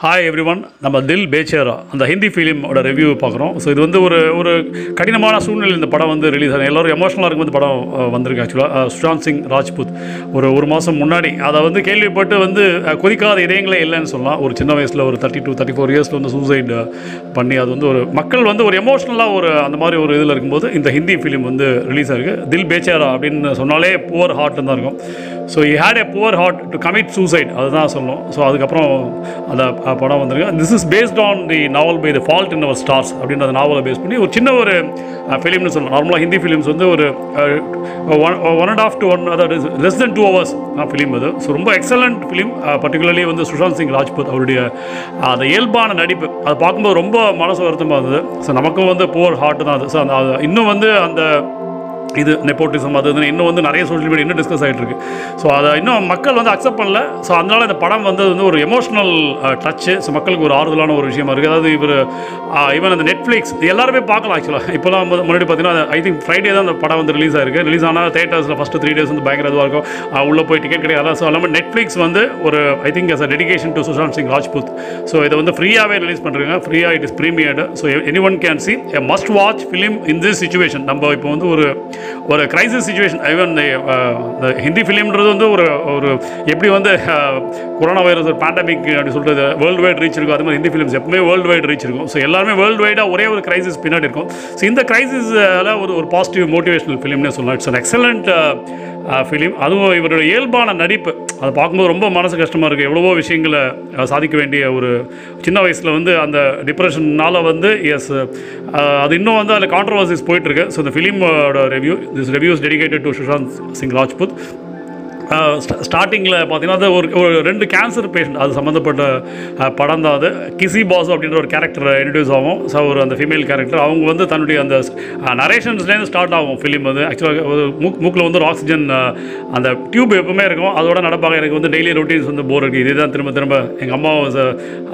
Hi every one நம்ம தில் பேச்சேரா. அந்த ஹிந்தி ஃபிலிமோட ரிவ்யூ பார்க்குறோம். ஸோ இது வந்து ஒரு ஒரு கடினமான சூழ்நிலை இந்த படம் வந்து ரிலீஸ் ஆகும் எல்லோரும் எமோஷனலாக இருக்கும் இந்த படம் வந்திருக்கு ஆக்சுவலாக சுஷாந்த் சிங் ராஜ்புத் ஒரு ஒரு மாதம் முன்னாடி. அதை வந்து கேள்விப்பட்டு வந்து கொதிக்காத இதயங்களே இல்லைன்னு சொல்லலாம். ஒரு சின்ன வயசில் ஒரு தேர்ட்டி டூ தேர்ட்டி ஃபோர் இயர்ஸில் வந்து சூசைட் பண்ணி அது வந்து ஒரு மக்கள் வந்து ஒரு எமோஷ்னலாக ஒரு அந்த மாதிரி ஒரு இதில் இருக்கும்போது இந்த ஹிந்தி ஃபிலிம் வந்து ரிலீஸ் ஆகிருக்கு தில் பேச்சேரா அப்படின்னு சொன்னாலே புவர் ஹார்ட்னு தான் இருக்கும். So I had a poor heart to commit suicide அதுதான் சொல்லணும். ஸோ அதுக்கப்புறம் அந்த படம் வந்திருக்கு. This is based on the novel by The Fault in Our Stars அப்படின்ற அந்த நாவலை பேஸ் பண்ணி ஒரு சின்ன ஒரு ஃபிலிம்னு சொல்லலாம். நார்மலாக ஹிந்தி ஃபிலிம்ஸ் வந்து ஒரு one and half to one அதாவது less than two hours film அது. ஸோ ரொம்ப எக்ஸலண்ட் ஃபிலிம் பர்டிகுலர்லி வந்து சுஷாந்த் சிங் ராஜ்பூத் அவருடைய அந்த இயல்பான நடிப்பு. அதை பார்க்கும்போது ரொம்ப மனசு வருத்தமாக இருந்தது. ஸோ நமக்கும் வந்து புவர் ஹார்ட் தான் அது. ஸோ அந்த இன்னும் வந்து அந்த இது நெப்போட்டிசம் அது இதுன்னு இன்னும் வந்து நிறைய சோஷியல் மீடியா இன்னும் டிஸ்கஸ் ஆகிட்டு இருக்கு. ஸோ அதை இன்னும் மக்கள் வந்து அக்செப்ட் பண்ணல. ஸோ அதனால இந்த படம் வந்து வந்து ஒரு எமோஷனல் டச்சு ஸோ மக்களுக்கு ஒரு ஆறுதலான ஒரு விஷயமா இருக்குது அதாவது இவர் ஈவன் அந்த நெட்ஃப்ளிக்ஸ் எல்லாருமே பார்க்கலாம் ஆக்சுவலாக இப்போலாம் வந்து முன்னாடி பார்த்தீங்கன்னா ஐ திங்க் ஃப்ரைடே தான் அந்த படம் வந்து ரிலீஸ் ஆயிருக்கு. ரிலீஸ் ஆனால் தேட்டர்ஸில் ஃபஸ்ட்டு த்ரீ டேஸ் வந்து பயங்கர இதுவாக இருக்கும். உள்ளே போய் டிக்கெட் கிடையாது ஸோ எல்லாமே நெட்ஃப்ளிக்ஸ் வந்து ஒரு I think as a dedication to Sushant Singh Rajput so இதை வந்து ஃப்ரீயாகவே ரிலீஸ் பண்ணுறாங்க ஃப்ரீயாக it is premiered so any one can see a must watch film in this situation நம்ம இப்போ வந்து ஒரு ஒரு கிரைசிஸ் சுச்சுவேஷன் ஈவன் இந்த ஹிந்தி ஃபிலிம்ன்றது வந்து ஒரு ஒரு எப்படி வந்து uh, கொரோனா வைரஸ் ஒரு பேண்டமிக் அப்படி சொல்கிறது வேர்ல்டு வைட் ரீச் இருக்கும். அது மாதிரி ஹிந்தி ஃபிலிம்ஸ் எப்பவுமே வேர்ல்டு வைட் ரீச் இருக்கும். ஸோ எல்லாருமே வேர்ல்டு வைடாக ஒரே ஒரு கிரைசிஸ் பின்னாடி இருக்கும். ஸோ இந்த கிரைசிஸில் ஒரு ஒரு பாசிட்டிவ் மோட்டிவேஷனல் ஃபிலிம்னே சொல்லலாம். இட்ஸ் அன் எக்ஸலண்ட் ஃபிலிம் அதுவும் இவருடைய இயல்பான நடிப்பு. அதை பார்க்கும்போது ரொம்ப மனசு கஷ்டமாக இருக்குது எவ்வளவோ விஷயங்களை uh, சாதிக்க வேண்டிய ஒரு சின்ன வயசில் வந்து அந்த டிப்ரெஷன்னால வந்து எஸ் uh, அது இன்னும் வந்து அதில் கான்ட்ரவர்சிஸ் போயிட்டுருக்கு ஸோ இந்த ஃபிலிமோட review review. This review is dedicated to Sushant Singh Rajput, ஸ்டார்டிங்கில் பார்த்தீங்கன்னா அது ஒரு ஒரு ரெண்டு கேன்சர் பேஷண்ட் அது சம்மந்தப்பட்ட படம் தான் அது. கிசி பாஸ் அப்படின்ற ஒரு கேரக்டர் இன்ட்ரடியூஸ் ஆகும். ஸோ ஒரு அந்த ஃபீமேல் கேரக்டர் அவங்க வந்து தன்னுடைய அந்த நரேஷன்ஸ்லேருந்து ஸ்டார்ட் ஆகும் ஃபிலிம் வந்து. ஆக்சுவலாக ஒரு மூக் மூக்கில் வந்து ஒரு ஆக்சிஜன் அந்த டியூப் எப்பவுமே இருக்கும். அதோட நடப்பாக எனக்கு வந்து டெய்லி ரொட்டீன்ஸ் வந்து போர் இருக்குது இதுதான் திரும்ப திரும்ப எங்கள் அம்மா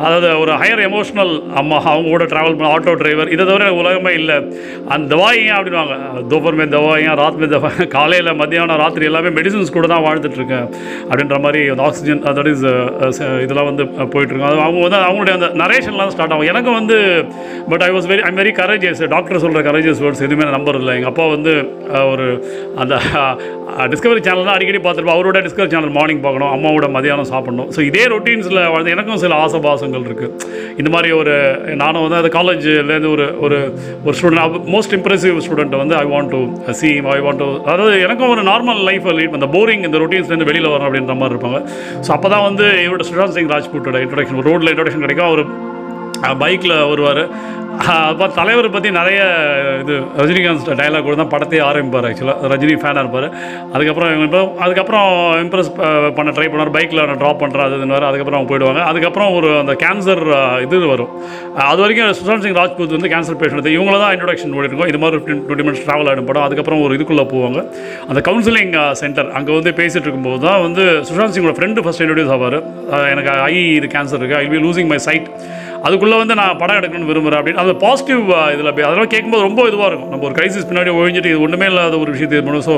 அதாவது ஒரு ஹையர் எமோஷனல் அம்மா அவங்க கூட ட்ராவல் பண்ண ஆட்டோ டிரைவர் இதை தவிர எனக்கு உலகமே இல்லை. அந்த தவாயிங்க அப்படின்வாங்க தோப்பர் மே தவாயிங்க ராத் மே தவா காலையில் மத்தியானம் ராத்திரி எல்லாமே மெடிசன்ஸ் கூட தான் வாழ் இருக்கேன் அப்படின்ற மாதிரி அந்த ஆக்சிஜன் தட் இஸ் இதெல்லாம் வந்து uh, போயிட்டுருக்கோம். அது அவங்க வந்து அவங்களுடைய அந்த நரேஷன்லாம் ஸ்டார்ட் ஆகும். எனக்கு வந்து but I was very I'm very courageous doctor சொல்கிற கரேஜியஸ் வேர்ட்ஸ் எதுவுமே நம்பர் இல்லை. எங்கள் அப்பா வந்து uh, ஒரு அந்த uh, டிஸ்கவரி சேனல் தான் அடிக்கடி பார்த்துருப்போம் அவரோட டிஸ்கவரி சேனல் மார்னிங் பார்க்கணும். அம்மாவோட மதியானம் சாப்பிடணும். ஸோ இதே ரொட்டீன்ஸில் வாழ்ந்து எனக்கும் சில ஆசபாசங்கள் இருக்குது இந்த மாதிரி ஒரு நானும் வந்து அது காலேஜ்லேருந்து ஒரு ஒரு ஒரு ஸ்டூடெண்ட் மோஸ்ட் இம்ப்ரெசிவ் ஸ்டூடெண்ட் வந்து I want to see I want to அதாவது எனக்கும் ஒரு நார்மல் லைஃப்பை லீட் அந்த போரிங் இந்த ரொட்டீன்ஸ்லேருந்து வெளியில் வரணும் அப்படின்ற மாதிரி இருப்பாங்க. ஸோ அப்போ தான் வந்து இவரோட சுஷாந்த் சிங் ராஜ்பூட்டோட இன்ட்ரடக்ஷன் ரோட்டில் இன்ட்ரடக்ஷன் கிடைக்கும். அவர் பைக்கில் வருவார். அப்போ தலைவர் பற்றி நிறைய இது ரஜினிகாந்த் டைலாக் கூட தான் படத்தையே ஆரம்பிப்பார் ஆக்சுவலாக ரஜினி ஃபேனாக இருப்பார். அதுக்கப்புறம் இவங்க இப்போ அதுக்கப்புறம் இம்ப்ரெஸ் பண்ண ட்ரை பண்ணுவார். பைக்கில் நான் ட்ராப் பண்ணுறேன் அதுன்னு அதுக்கப்புறம் அவங்க போயிடுவாங்க. அதுக்கப்புறம் ஒரு அந்த கேன்சர் இது வரும். அது வரைக்கும் சுஷாந்த் சிங் ராஜ்பூத் வந்து கேன்சர் பேஷண்ட் இவங்கள தான் இன்ட்ரொடக்ஷன் பண்ணியிருக்கோம் இது மாதிரி ஃபிஃப்டின் டுவெண்ட்டி மினிட்ஸ் ட்ராவல் ஆகிடும் படம். அதுக்கப்புறம் ஒரு இதுக்குள்ளே போவாங்க. அந்த கவுன்சிலிங் சென்டர் அங்கே வந்து பேசிகிட்டு இருக்கும்போது தான் வந்து சுஷாந்த் சிங்கோட ஃப்ரெண்டு ஃபஸ்ட் இன்ட்ரடியூஸ் ஆவார். எனக்கு ஐ இது கேன்சர் இருக்குது I will losing my sight அதுக்குள்ளே வந்து நான் படம் எடுக்கணும்னு விரும்புகிறேன் அப்படின்னு. அந்த பாசிட்டிவ் இதில் அதெல்லாம் கேட்கும்போது ரொம்ப இதுவாக இருக்கும். நம்ம ஒரு கிரைசிஸ் பின்னாடி ஒழிஞ்சிட்டு இது ஒன்றுமே இல்லாத ஒரு விஷயத்தை இது பண்ணுவோம் ஸோ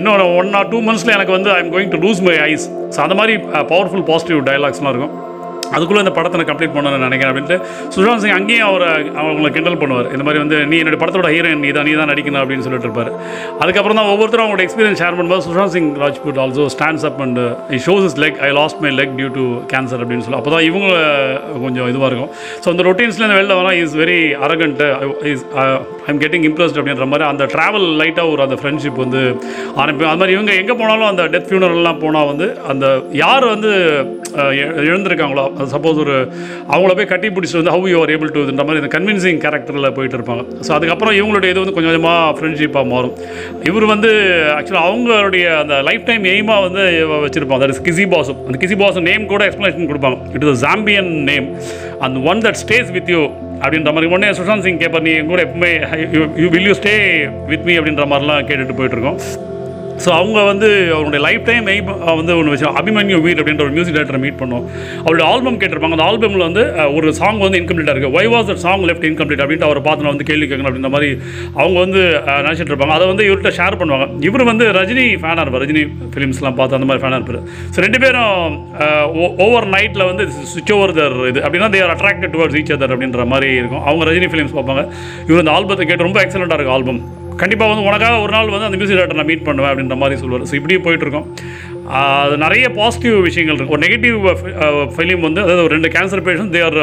இன்னொரு ஒன் ஆர் டூ மந்த்ஸில் எனக்கு வந்து I am going to lose my eyes so அந்த மாதிரி பவர்ஃபுல் பாசிட்டிவ் டைலாக்ஸ்லாம் இருக்கும். அதுக்குள்ளே அந்த படத்தை நான் கம்ப்ளீட் பண்ணணும்னு நினைக்கிறேன் அப்படின்ட்டு சுஷாந்த் சிங் அங்கேயும் அவர் அவங்களை கிண்டல் பண்ணுவார். இந்த மாதிரி வந்து நீ என்னோட படத்தோட ஹீரோயின் நீ தான் நீ தான் நடிக்கணும் அப்படின்னு சொல்லிட்டு இருப்பார். அதுக்கப்புறம் தான் ஒவ்வொருத்தரும் அவங்களோட எக்ஸ்பீரியன்ஸ் ஷேர் பண்ணும்போது Sushant Singh Rajput also stands up and I shows is leg I lost my leg due to cancer அப்படின்னு சொல்லி அப்போ தான் இவங்க கொஞ்சம் இதுவாக இருக்கும். ஸோ அந்த ரொட்டீன்ஸ்லேருந்து வெளில வரலாம். Is very arrogant is I'm getting impressed அப்படின்ற மாதிரி அந்த ட்ராவல் லைட்டாக ஒரு அந்த ஃப்ரெண்ட்ஷிப் வந்து ஆரம்பிக்கும். அது மாதிரி இவங்க எங்கே போனாலும் அந்த டெத் ஃபியூனரெல்லாம் போனால் வந்து அந்த யார் வந்து எழுந்திருக்காங்களோ சப்போஸ் ஒரு அவங்கள போய் கட்டி பிடிச்சிட்டு வந்து ஹவு யூ ஆர் ஏபிள் டுன்ற மாதிரி இந்த கன்வின்சிங் கேரக்டரில் போயிட்டு இருப்பாங்க. ஸோ அதுக்கப்புறம் இவங்களுடைய இது வந்து கொஞ்சம் கொஞ்சமாக ஃப்ரெண்ட்ஷிப்பாக மாறும். இவர் வந்து ஆக்சுவலாக அவங்களுடைய அந்த லைஃப் டைம் எய்மாக வந்து வச்சுருப்பாங்க தட் இஸ் கிசி பாசம் அந்த கிசி பாசம் நேம் கூட எக்ஸ்ப்ளனேஷன் கொடுப்பாங்க. இட் இஸ் ஜாம்பியன் நேம் அந்த one that stays with you அப்படின்ற மாதிரி உடனே சுஷாந்த் சிங் கேப்பர் நீ கூட எப்பவுமே you will you stay with me அப்படின்ற மாதிரிலாம் கேட்டுட்டு போயிட்டு இருக்கோம். ஸோ அவங்க வந்து அவருடைய லைஃப் டைம் எய்ம் வந்து ஒன்று வச்சு அபிமன்யு வீர் அப்படின்ற ஒரு மியூசிக் டேரக்டரை மீட் பண்ணோம். அவருடைய ஆல்பம் கேட்டிருப்பாங்க. அந்த ஆல்பமில் வந்து ஒரு சாங் வந்து இன்கம்ப்ளீட்டாக இருக்குது why was that song left incomplete அப்படின்ட்டு அவரை பார்த்து வந்து கேள்வி கேட்கணும் அப்படின்ற மாதிரி அவங்க வந்து நினச்சிட்டு இருப்பாங்க. அதை வந்து இவர்கிட்ட ஷேர் பண்ணுவாங்க. இவர் வந்து ரஜினி ஃபேனாக இருப்பார். ரஜினி ஃபிலிம்ஸ்லாம் பார்த்து அந்த மாதிரி ஃபேனாக இருப்பார். ஸோ ரெண்டு பேரும் ஓவர் நைட்டில் வந்து சுவிச் ஓவர் தர் இது. அப்படின்னா they're attracted towards each other அப்படின்ற மாதிரி இருக்கும். அவங்க ரஜினி ஃபிலிம்ஸ் பார்ப்பாங்க. இவர் அந்த ஆல்பத்தை கேட்டு ரொம்ப எக்ஸலண்ட்டாக இருக்கும் ஆல்பம் கண்டிப்பாக வந்து உனக்காக ஒரு நாள் வந்து அந்த மியூசிக் டேரக்டர் நான் மீட் பண்ணுவேன் அப்படின்ற மாதிரி சொல்லுவார். ஸோ இப்படியே போயிட்டுருக்கோம் அது நிறைய பாசிட்டிவ் விஷயங்கள் இருக்குது ஒரு நெகட்டிவ் ஃபிலிம் வந்து அதாவது ஒரு ரெண்டு cancer patient they are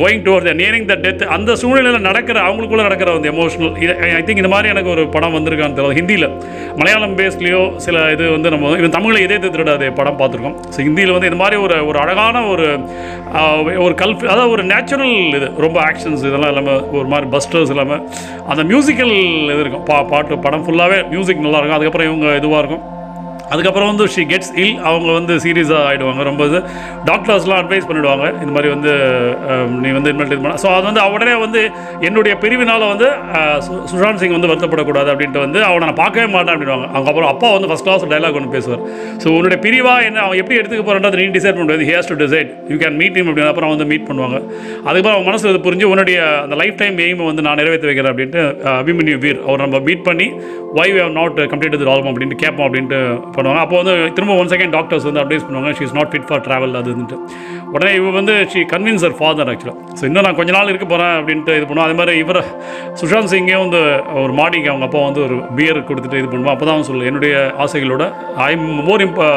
going toward the nearing the death அந்த சூழ்நிலையில் நடக்கிற அவங்களுக்குள்ள நடக்கிற வந்து எமோஷனல் இது ஐ திங்க் இந்த மாதிரி எனக்கு ஒரு படம் வந்திருக்கான்னு தெரியல ஹிந்தியில். மலையாளம் பேஸ்லேயோ சில இது வந்து நம்ம இவன் தமிழில் இதே திருடாது படம் பார்த்துருக்கோம். ஸோ ஹிந்தியில் வந்து இந்த மாதிரி ஒரு ஒரு அழகான ஒரு ஒரு கல்ஃப் அதாவது ஒரு நேச்சுரல் இது. ரொம்ப ஆக்ஷன்ஸ் இதெல்லாம் இல்லாமல் ஒரு மாதிரி பஸ்டர்ஸ் இல்லாமல் அந்த மியூசிக்கல் இது இருக்கும். பா பாட்டு படம் ஃபுல்லாகவே மியூசிக் நல்லாயிருக்கும் அதுக்கப்புறம் இவங்க இதுவாக இருக்கும். அதுக்கப்புறம் வந்து ஷி கெட்ஸ் இல் அவங்க வந்து சீரியஸாக ஆகிடுவாங்க ரொம்ப இது டாக்டர்ஸ்லாம் அட்வைஸ் பண்ணிவிடுவாங்க இந்த மாதிரி வந்து um, நீ வந்து இன்வெல்ட் இது பண்ண ஸோ அது வந்து உடனே வந்து என்னுடைய பிரிவினால் வந்து uh, சு- சுஷாந்த் சிங் வந்து வருத்தப்படக்கூடாது அப்படின்ட்டு வந்து அவனை நான் பார்க்கவே மாட்டேன் அப்படின்வாங்க அவங்க அப்புறம் அப்பா வந்து ஃபஸ்ட் கிளாஸ் டைலாக் ஒன்று பேசுவார். ஸோ உன்னுடைய பிரிவாக என்ன அவன் எப்படி எடுத்துக்க போகிறன்றது நீ டிசைட் பண்ண. Has to decide you can meet him அப்படின்னு அப்புறம் வந்து மீட் பண்ணுவாங்க. அதுக்கப்புறம் அவன் மனசில் இது புரிஞ்சு உன்னுடைய அந்த லைஃப் டைம் எய்மை வந்து நான் நிறைவேற்றி வைக்கிறேன் அப்படின்ட்டு அபிமன்யு வீர் அவர் நம்ம மீட் பண்ணி why we have not complete இது ஆல்பம் அப்படின்ட்டு கேட்போம் அப்படின்ட்டு பண்ணுவாங்க. அப்போ வந்து திரும்ப ஒன் செகண்ட் டாக்டர்ஸ் வந்து அட்வைஸ் பண்ணுவாங்க she is not fit for travel அது உடனே இவ வந்து ஷீ கன்வின்ஸ் அவர் ஃபாதர் ஆக்சுவலாக ஸோ இன்னும் நான் கொஞ்ச நாள் இருக்க போகிறேன் அப்படின்ட்டு இது பண்ணுவோம் அதே மாதிரி இவர் சுஷாந்த் சிங்கே வந்து ஒரு மாடிக்கு அவங்க அப்பா வந்து ஒரு பியர் கொடுத்துட்டு இது பண்ணுவோம் அப்போ தான் சொல்லு என்னுடைய ஆசைகளோட ஐ எம் மோர் இம்ப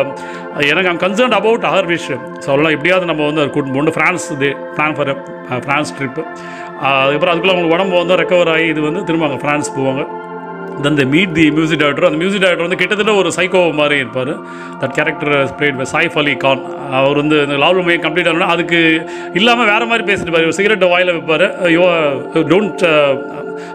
எனக்கு I'm concerned about our wish so அதெல்லாம் எப்படியாவது நம்ம வந்து அவர் கூட்டு போகணும். ஃப்ரான்ஸ் இது பிளான் ஃபார் ஃப்ரான்ஸ் ட்ரிப்பு அதுக்கப்புறம் அதுக்குள்ளே அவங்களுக்கு உடம்பு வந்து ரெக்கவர் ஆகி இது வந்து திரும்ப அங்கே ஃப்ரான்ஸ் போவாங்க. Then the meet the music director அந்த மியூசிக் டைரக்டர் வந்து கிட்டத்தட்ட ஒரு சைக்கோ மாதிரி இருப்பார். That character spread by Saif Ali Khan அவர் வந்து இந்த லாவல் மையம் கம்ப்ளீட் ஆகணும்னா அதுக்கு இல்லாமல் வேறு மாதிரி பேசிட்டு பாரு சிகரெட்டை வாயில் வைப்பார். Yo don't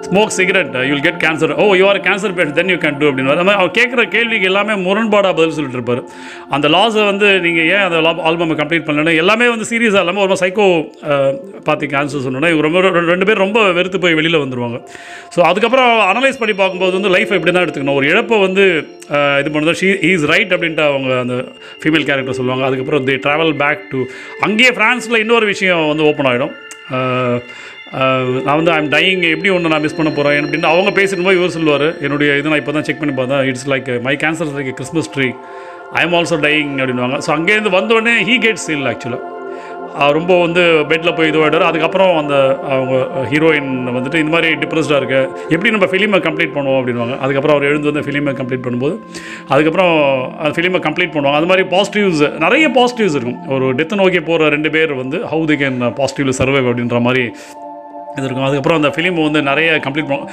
smoke cigarette you will get cancer oh you are cancer patient then you can do அப்படின்னு மாதிரி அவர் கேட்குற கேள்விக்கு எல்லாமே முரண்பாடாக பதில் சொல்லிட்டு இருப்பார். அந்த லாஸை வந்து நீங்கள் ஏன் அந்த ஆல்பம் கம்ப்ளீட் பண்ணலன்னு எல்லாமே வந்து சீரியஸாக இல்லாமல் ஒரு சைக்கோ uh, பார்த்து கேன்சர் சொன்னோன்னா இவங்க ரொம்ப ரெ- ரெண்டு பேர் ரொம்ப வெறுத்து போய் வெளியில் வந்துருவாங்க. ஸோ அதுக்கப்புறம் அனலைஸ் பண்ணி பார்க்கும்போது வந்து லைஃப் இப்படி தான் எடுத்துக்கணும். ஒரு இழப்பை வந்து இது பண்ணுறது ஷீ இஸ் ரைட் அப்படின்ட்டு அவங்க அந்த ஃபீமேல் கேரக்டர் சொல்லுவாங்க. அதுக்கப்புறம் தி ட்ராவல் பேக் டு அங்கேயே ஃப்ரான்ஸில் இன்னொரு விஷயம் வந்து ஓப்பன் ஆகிடும் நான் வந்து ஐம் டையிங் எப்படி ஒன்று நான் மிஸ் பண்ண போகிறேன் அப்படின்னு அவங்க பேசிடும்போது இவர் சொல்லுவார் என்னுடைய இது நான் இப்போ தான் செக் பண்ணி பார்த்தேன். It's like my cancer like Christmas tree I am also dying அப்படின்வாங்க ஸோ அங்கேருந்து வந்தோடனே ஹீ கெட்ஸ் இல் ஆக்சுவலாக ரொம்ப வந்து பெட்டில் போய் இதுவாகிடுவார் அதுக்கப்புறம் அந்த அவங்க ஹீரோயின் வந்துட்டு இந்த மாதிரி டிப்ரெஸ்டாக இருக்கு. எப்படி நம்ம ஃபிலிமை கம்ப்ளீட் பண்ணுவோம்? அப்படின்வாங்க அதுக்கப்புறம் அவர் எழுந்து வந்து ஃபிலிமை கம்ப்ளீட் பண்ணும்போது அதுக்கப்புறம் அந்த ஃபிலிமை கம்ப்ளீட் பண்ணுவாங்க. அது மாதிரி பாசிட்டிவ்ஸ் நிறைய பாசிட்டிவ்ஸ் இருக்கும். ஒரு டெத்தை நோக்கி போகிற ரெண்டு பேர் வந்து how they can positively survive அப்படின்ற மாதிரி இது இருக்கும் அதுக்கப்புறம் அந்த ஃபிலிம் வந்து நிறைய கம்ப்ளீட் பண்ணுவோம்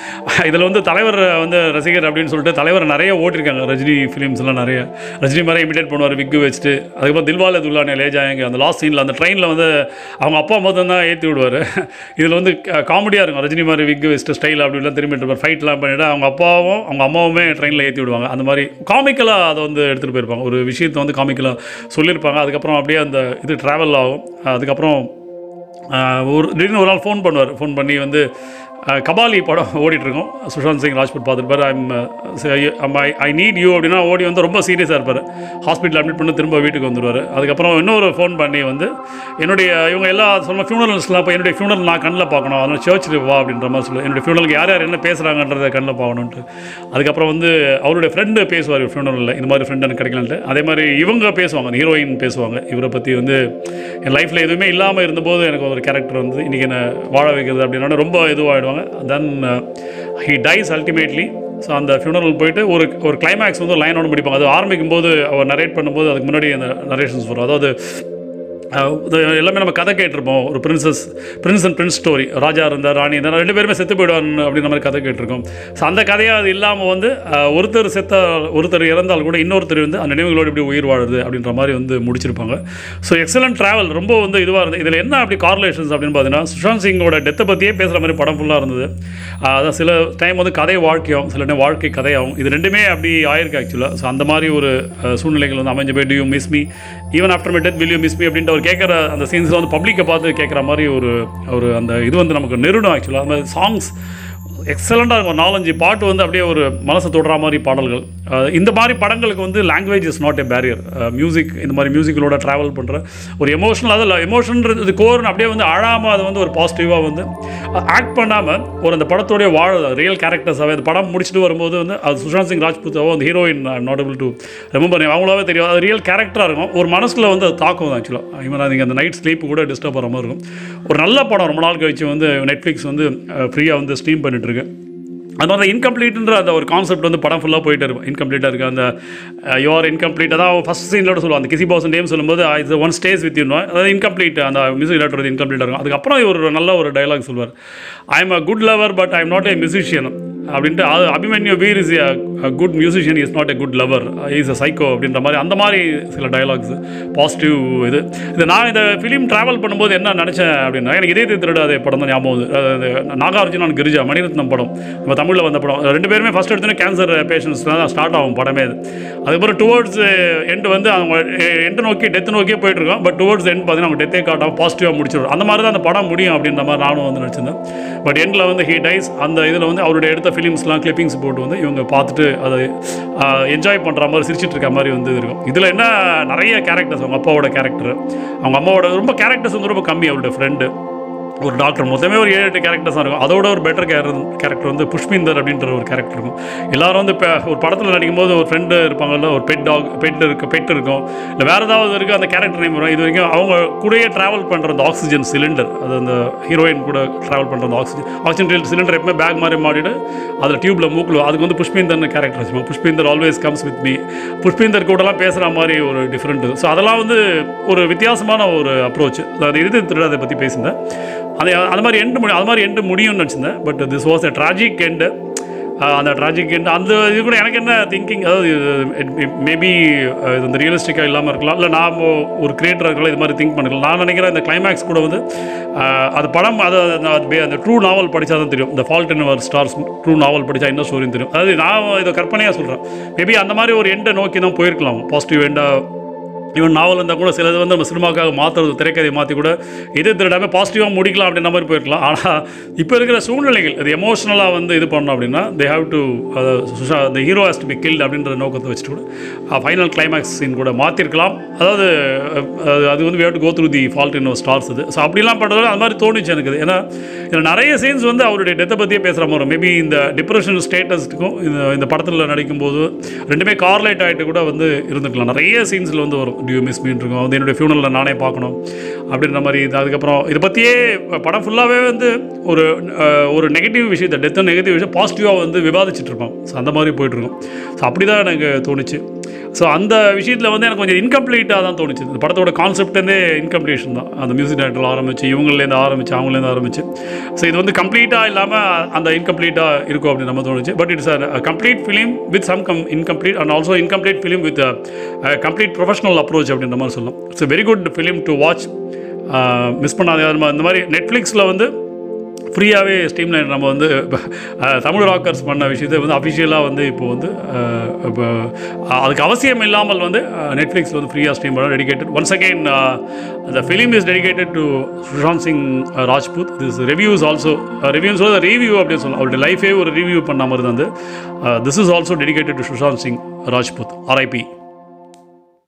இதில் வந்து தலைவர் வந்து ரசிகர் அப்படின்னு சொல்லிட்டு தலைவர் நிறைய ஓட்டிருக்காங்க. ரஜினி ஃபிலிம்ஸ்லாம் நிறைய. ரஜினி மாதிரி இமிடேட் பண்ணுவார் விக்கு வச்சுட்டு. அதுக்கப்புறம் தில்வாலே துல்லானே லேஜாயங்க அந்த லாஸ்ட் சீனில் அந்த ட்ரெயினில் வந்து அவங்க அப்பா மொத்தம் தான் ஏற்றி விடுவார். இதில் வந்து காமெடியாக இருக்கும். ரஜினி மாதிரி விக்கு வச்சுட்டு ஸ்டைல் அப்படிலாம் திரும்பிட்டு இருப்பார். ஃபைட்லாம் பண்ணிவிட்டு அவங்க அப்பாவும் அவங்க அம்மாவுமே ட்ரெயினில் ஏற்றி விடுவாங்க. அந்த மாதிரி காமிக்கலாக அதை வந்து எடுத்துகிட்டு போயிருப்பாங்க. ஒரு விஷயத்தை வந்து காமிக்கலாக சொல்லியிருப்பாங்க. அதுக்கப்புறம் அப்படியே அந்த இது ட்ராவல் ஆகும். அதுக்கப்புறம் ஒரு திடீர்னு ஒரு நாள் ஃபோன் பண்ணுவார். ஃபோன் பண்ணி வந்து கபாலி படம் ஓடிட்டுருக்கோம். Sushant Singh Rajput பார்த்துருப்பார். I'm I uh, I need you அப்படின்னா ஓடி வந்து ரொம்ப சீரியஸாக இருப்பார். ஹாஸ்பிட்டல் அட்மிட் பண்ணி திரும்ப வீட்டுக்கு வந்துடுவார் அதுக்கப்புறம் இன்னொரு ஃபோன் பண்ணி வந்து என்னுடைய இவங்க எல்லா சொன்ன ஃபியூனரல்ஸ்லாம் இப்போ என்னுடைய ஃபியூனரல் நான் கண்ணில் பார்க்கணும். அதனால் சர்ச்சுக்கு வா அப்படின்ற மாதிரி சொல்லு. என்னுடைய ஃபியூனலுக்கு யார் யார் என்ன பேசுகிறாங்கன்றதை கண்ணில் பார்க்கணுன்ட்டு அதுக்கப்புறம் வந்து அவருடைய ஃப்ரெண்டு பேசுவார் ஃபியூனரலில் இந்த மாதிரி ஃப்ரெண்ட் எனக்கு கிடைக்கலன்ட்டு. அதே மாதிரி இவங்க பேசுவாங்க ஹீரோயின் பேசுவாங்க. இவரை பற்றி வந்து என் லைஃப்பில் எதுவுமே இல்லாமல் இருந்தபோது எனக்கு ஒரு கேரக்டர் வந்து இன்றைக்கி என்ன வாழ வைக்கிறது அப்படின்னா ரொம்ப இதுவாகிடுவாங்க then he dies ultimately so அந்த ஃபியூனரல் போயிட்டு ஒரு ஒரு கிளைமேக்ஸ் வந்து லைனோடு முடிப்பாங்க. அது ஆரம்பிக்கும் போது அவர் நரேட் பண்ணும்போது அதுக்கு முன்னாடி அந்த நரேஷன்ஸ் வரும். அதாவது எல்லாமே நம்ம கதை கேட்டிருப்போம். ஒரு princess prince and prince story ராஜா இருந்தார் ராணி இருந்தார் ரெண்டு பேருமே செத்து போயிடுவார் அப்படின்ற மாதிரி கதை கேட்டிருக்கோம். ஸோ அந்த கதையாக அது இல்லாமல் வந்து ஒருத்தர் செத்த ஒருத்தர் இறந்தால் கூட இன்னொருத்தர் வந்து அந்த நினைவுகளோடு எப்படி உயிர் வாழுது அப்படின்ற மாதிரி வந்து முடிச்சிருப்பாங்க. ஸோ எக்ஸலண்ட் ட்ராவல் ரொம்ப வந்து இதுவாக இருந்தது. இதில் என்ன அப்படி கார்லேஷன்ஸ் அப்படின்னு பார்த்தீங்கன்னா சுஷாந்த் சிங்கோட டெத்தை பற்றியே பேசுகிற மாதிரி படம் ஃபுல்லாக இருந்தது. அதான் சில டைம் வந்து கதை வாழ்க்கையாகும் சில டைம் வாழ்க்கை கதையாகும் இது ரெண்டுமே அப்படி ஆயிருக்கு ஆக்சுவலாக ஸோ அந்த மாதிரி ஒரு சூழ்நிலைகள் வந்து அமைஞ்சு போய் do you miss me even after my death will you miss me அப்படின்ட்டு அவர் கேட்குற அந்த சீன்ஸில் வந்து பப்ளிக்கை பார்த்து கேட்குற மாதிரி ஒரு ஒரு அந்த இது வந்து நமக்கு நெருடும் ஆக்சுவலாக அந்த சாங்ஸ் எக்ஸலண்ட்டாக இருக்கும். ஒரு நாலஞ்சு பாட்டு வந்து அப்படியே ஒரு மனசை தொடுற மாதிரி பாடல்கள். இந்த மாதிரி படங்களுக்கு வந்து language is not a barrier music இந்த மாதிரி மியூசிக்கலோட ட்ராவல் பண்ணுற ஒரு எமோஷனல் அதில் எமோஷன்றது கோர்னு அப்படியே வந்து அழாமல் அதை வந்து ஒரு பாசிட்டிவாக வந்து ஆக்ட் பண்ணாமல் ஒரு அந்த படத்தோடைய வாழ ரியல் கேரக்டர்ஸாகவே அந்த படம் முடிச்சுட்டு வரும்போது வந்து அது சுஷாந்த் சிங் ராஜ்புத்தாவோ அந்த ஹீரோயின் நாட்டபிள் டு ரிமம்பர் அவங்களாவே தெரியும் அது ரியல் கேரக்டராக இருக்கும். ஒரு மனசில் வந்து அது தாக்கும் ஆக்சுவலாக இவன் நீங்கள் அந்த நைட் ஸ்லீப் கூட டிஸ்டர்ப் ஆகிற மாதிரி இருக்கும். ஒரு நல்ல படம் ரொம்ப நாள் கழிச்சு வந்து நெட்ஃப்ளிக்ஸ் வந்து ஃப்ரீயாக வந்து ஸ்ட்ரீம் பண்ணிட்டு இருக்கு. அதனால இன்கம்ப்ளீட்ன்ற அந்த ஒரு கான்செப்ட் வந்து படம் ஃபுல்லாக போயிட்டு இருக்கும். இன்கம்ப்ளீட்டாக இருக்குது அந்த யுவர் இன்கம்ப்ளீட் அதான் ஃபஸ்ட் சீனோட சொல்லுவாங்க அந்த கிசி பாசன் நேம் சொல்லும்போது இது ஒன் ஸ்டேஸ் வித் யூ அதாவது இன்கம்ப்ளீட் அந்த மியூசிக் டேரக்டர் இன்கம்ப்ளீட்டாக இருக்கும். அதுக்கப்புறம் ஒரு நல்ல ஒரு டைலாக் சொல்வார். I am a good lover but I am not a musician அப்படின்ட்டு அது Abhimanyu Veer is a good musician is not a good lover is a psycho அப்படின்ற மாதிரி அந்த மாதிரி சில டயலாக்ஸ் பாசிட்டிவ் இது. இது நான் இந்த ஃபிலிம் ட்ராவல் பண்ணும்போது என்ன நினச்சேன் அப்படின்னா எனக்கு இதே திருடாத படம் தான் ஞாபகம் நாகார்ஜுனான் அது கிரிஜா மணிரத்னம் படம் நம்ம தமிழில் வந்த படம். ரெண்டு பேருமே ஃபஸ்ட் எடுத்தோன்னே கேன்சர் பேஷண்ட்ஸ் தான் ஸ்டார்ட் ஆகும் படமே அது அதுக்கப்புறம் டுவோர்ட்ஸ் எண்டு வந்து அவங்க எண்டு நோக்கி டெத் நோக்கியே போயிட்டு இருக்கோம் பட் டுவோர்ட்ஸ் எண்ட் பார்த்தீங்கன்னா அவங்க டெத்தே காட்டாமல் பாசிட்டிவாக முடிச்சிடும் அந்த மாதிரி தான் அந்த படம் முடியும் அப்படின்ற மாதிரி நானும் வந்து நினச்சிருந்தேன். பட் எண்டில் வந்து ஹீ டைஸ் அந்த இதில் வந்து அவருடைய எடுத்த ஃபிலிம்ஸ்லாம் கிளிப்பிங்ஸ் போட்டு வந்து இவங்க பார்த்துட்டு அதை என்ஜாய் பண்ணுற மாதிரி சிரிச்சிட்டு இருக்க மாதிரி வந்து இருக்கும். இதில் என்ன நிறைய கேரக்டர்ஸ் அவங்க அப்பாவோட கேரக்டர் அவங்க அம்மாவோட ரொம்ப கேரக்டர்ஸ் வந்து ரொம்ப கம்மி அவருடைய ஃப்ரெண்டு ஒரு டாக்டர் மொத்தமே ஒரு ஏழு எட்டு கேரக்டர்ஸ் இருக்கும். அதோட ஒரு பெட்டர் கேர கேரக்டர் வந்து புஷ்பிந்தர் அப்படின்ற ஒரு கேரக்டர் இருக்கும். எல்லாரும் வந்து இப்போ ஒரு படத்தில் நடிக்கும் போது ஒரு ஃப்ரெண்டு இருப்பாங்கல்ல ஒரு பெட் டாக் பெட் இருக்க பெட் இருக்கும். இல்லை வேறு ஏதாவது இருக்குது அந்த கேரக்டர் நேம் வரும். இது வரைக்கும் அவங்க கூடயே ட்ராவல் பண்ணுற அந்த ஆக்சிஜன் சிலிண்டர் அது அந்த ஹீரோயின் கூட ட்ராவல் பண்ணுற அந்த ஆக்சிஜன் ஆக்சிஜன் சிலிண்டர் எப்பவுமே பேக் மாதிரி மாடிட்டு அதில் டியூப்பில் மூக்கில் அதுக்கு வந்து புஷ்பிந்தர்னு கேரக்டர் வச்சுப்போம். Pushpinder always comes with me Pushpinder கூடலாம் பேசுகிற மாதிரி ஒரு டிஃப்ரெண்ட் ஸோ அதெல்லாம் வந்து ஒரு வித்தியாசமான ஒரு அப்ரோச் அது இது திருடாதை பற்றி பேசியிருந்தேன் அது அது மாதிரி எண்டு முடியும் அது மாதிரி எண்டு முடியும்னு வச்சுருந்தேன் but this was a tragic end அந்த ட்ராஜிக் எண்டு அந்த இது கூட எனக்கு என்ன திங்கிங் அதாவது மேபி இது வந்து ரியலிஸ்டிக்காக இல்லாமல் இருக்கலாம். இல்லை நாம் ஒரு கிரியேட்டர் இருக்கலாம் இது மாதிரி திங்க் பண்ணிக்கலாம். நான் நினைக்கிறேன் இந்த கிளைமேக்ஸ் கூட வந்து அது படம் அது அது பே- அந்த ட்ரூ நாவல் படித்தா தான் தெரியும். இந்த fault in our stars through novel படித்தா என்ன ஸ்டோரின்னு தெரியும். அதாவது நான் இதை கற்பனையாக சொல்கிறேன் மேபி அந்த மாதிரி ஒரு எண்டை நோக்கி தான் போயிருக்கலாம். பாசிட்டிவ் எண்டாக ஈவன் நாவல் இருந்தால் கூட சிலது வந்து நம்ம சினிமாக்காக மாற்றுறது திரைக்கதையை மாற்றி கூட இது திருடாமல் பாசிட்டிவாக முடிக்கலாம் அப்படின்ற மாதிரி போயிருக்கலாம். ஆனால் இப்போ இருக்கிற சூழ்நிலைகள் அது எமோஷ்னலாக வந்து இது பண்ணோம் அப்படின்னா they have to சுஷா the hero has to be killed அப்படின்ற நோக்கத்தை வச்சுட்டு கூட ஃபைனல் கிளைமேக்ஸ் சீன் கூட மாற்றிருக்கலாம் அதாவது அது- அது வந்து we have to go the fault in stars இது ஸோ அப்படிலாம் பண்ணுறது அது மாதிரி தோணுச்சு எனக்கு ஏன்னா இதில் நிறைய சீன்ஸ் வந்து அவருடைய டெத்தை பற்றியே பேசுகிற மாதிரி மேபி இந்த டிப்ரெஷன் ஸ்டேட்டஸ்க்கும் இந்த இந்த படத்தில் நடிக்கும்போது ரெண்டுமே கார்லேட் ஆகிட்டு கூட வந்து இருந்துக்கலாம். நிறைய சீன்ஸில் வந்து வரும். டியூ மிஸ் மீன் இருக்கும் வந்து என்னுடைய ஃபியூனலில் நானே பார்க்கணும். அப்படின்ற மாதிரி இது. அதுக்கப்புறம் இதை பற்றியே படம் ஃபுல்லாகவே வந்து ஒரு ஒரு நெகட்டிவ் விஷயத்தை டெத்து நெகட்டிவ் விஷயம் பாசிட்டிவாக வந்து விவாதிச்சுட்டு ஸோ அந்த மாதிரி போயிட்டுருக்கும் ஸோ அப்படி தான் எனக்கு தோணுச்சு. ஸோ அந்த விஷயத்தில் வந்து எனக்கு கொஞ்சம் இன்கம்ப்ளீட்டாக தான் தோணுச்சு. இந்த படத்தோட கான்செப்டே இன்கம்ப்ளீஷன் தான். அந்த மியூசிக் டேரக்டர் ஆரம்பிச்சு இவங்கலேருந்து ஆரம்பிச்சு அவங்களேருந்து ஆரம்பிச்சு. ஸோ இது வந்து கம்ப்ளீட்டாக இல்லாமல் அந்த இன்கம்ப்ளீட்டாக இருக்கும் அப்படின்னு நம்ம தோணுச்சு. But it's a complete film with some come incomplete and also incomplete film with complete professional approach அப்படின்ற மாதிரி சொல்லலாம். It's very good film to watch miss பண்ணாத அது மாதிரி- இந்த மாதிரி நெட்ஃப்ளிக்ஸில் வந்து ஃப்ரீயாகவே ஸ்ட்ரீம்லைன் நம்ம வந்து தமிழ் ராக்கர்ஸ் பண்ண விஷயத்தை வந்து அஃபிஷியலாக வந்து இப்போ வந்து இப்போ அதுக்கு அவசியம் இல்லாமல் வந்து நெட்ஃப்ளிக்ஸில் வந்து ஃப்ரீயாக ஸ்ட்ரீம் பண்ண dedicated once again the film is dedicated to Sushant Singh Rajput this reviews also reviews review அப்படின்னு சொல்லலாம். அவருடைய லைஃபே ஒரு ரிவ்யூ பண்ண மாதிரி வந்து this is also dedicated to Sushant Singh Rajput RIP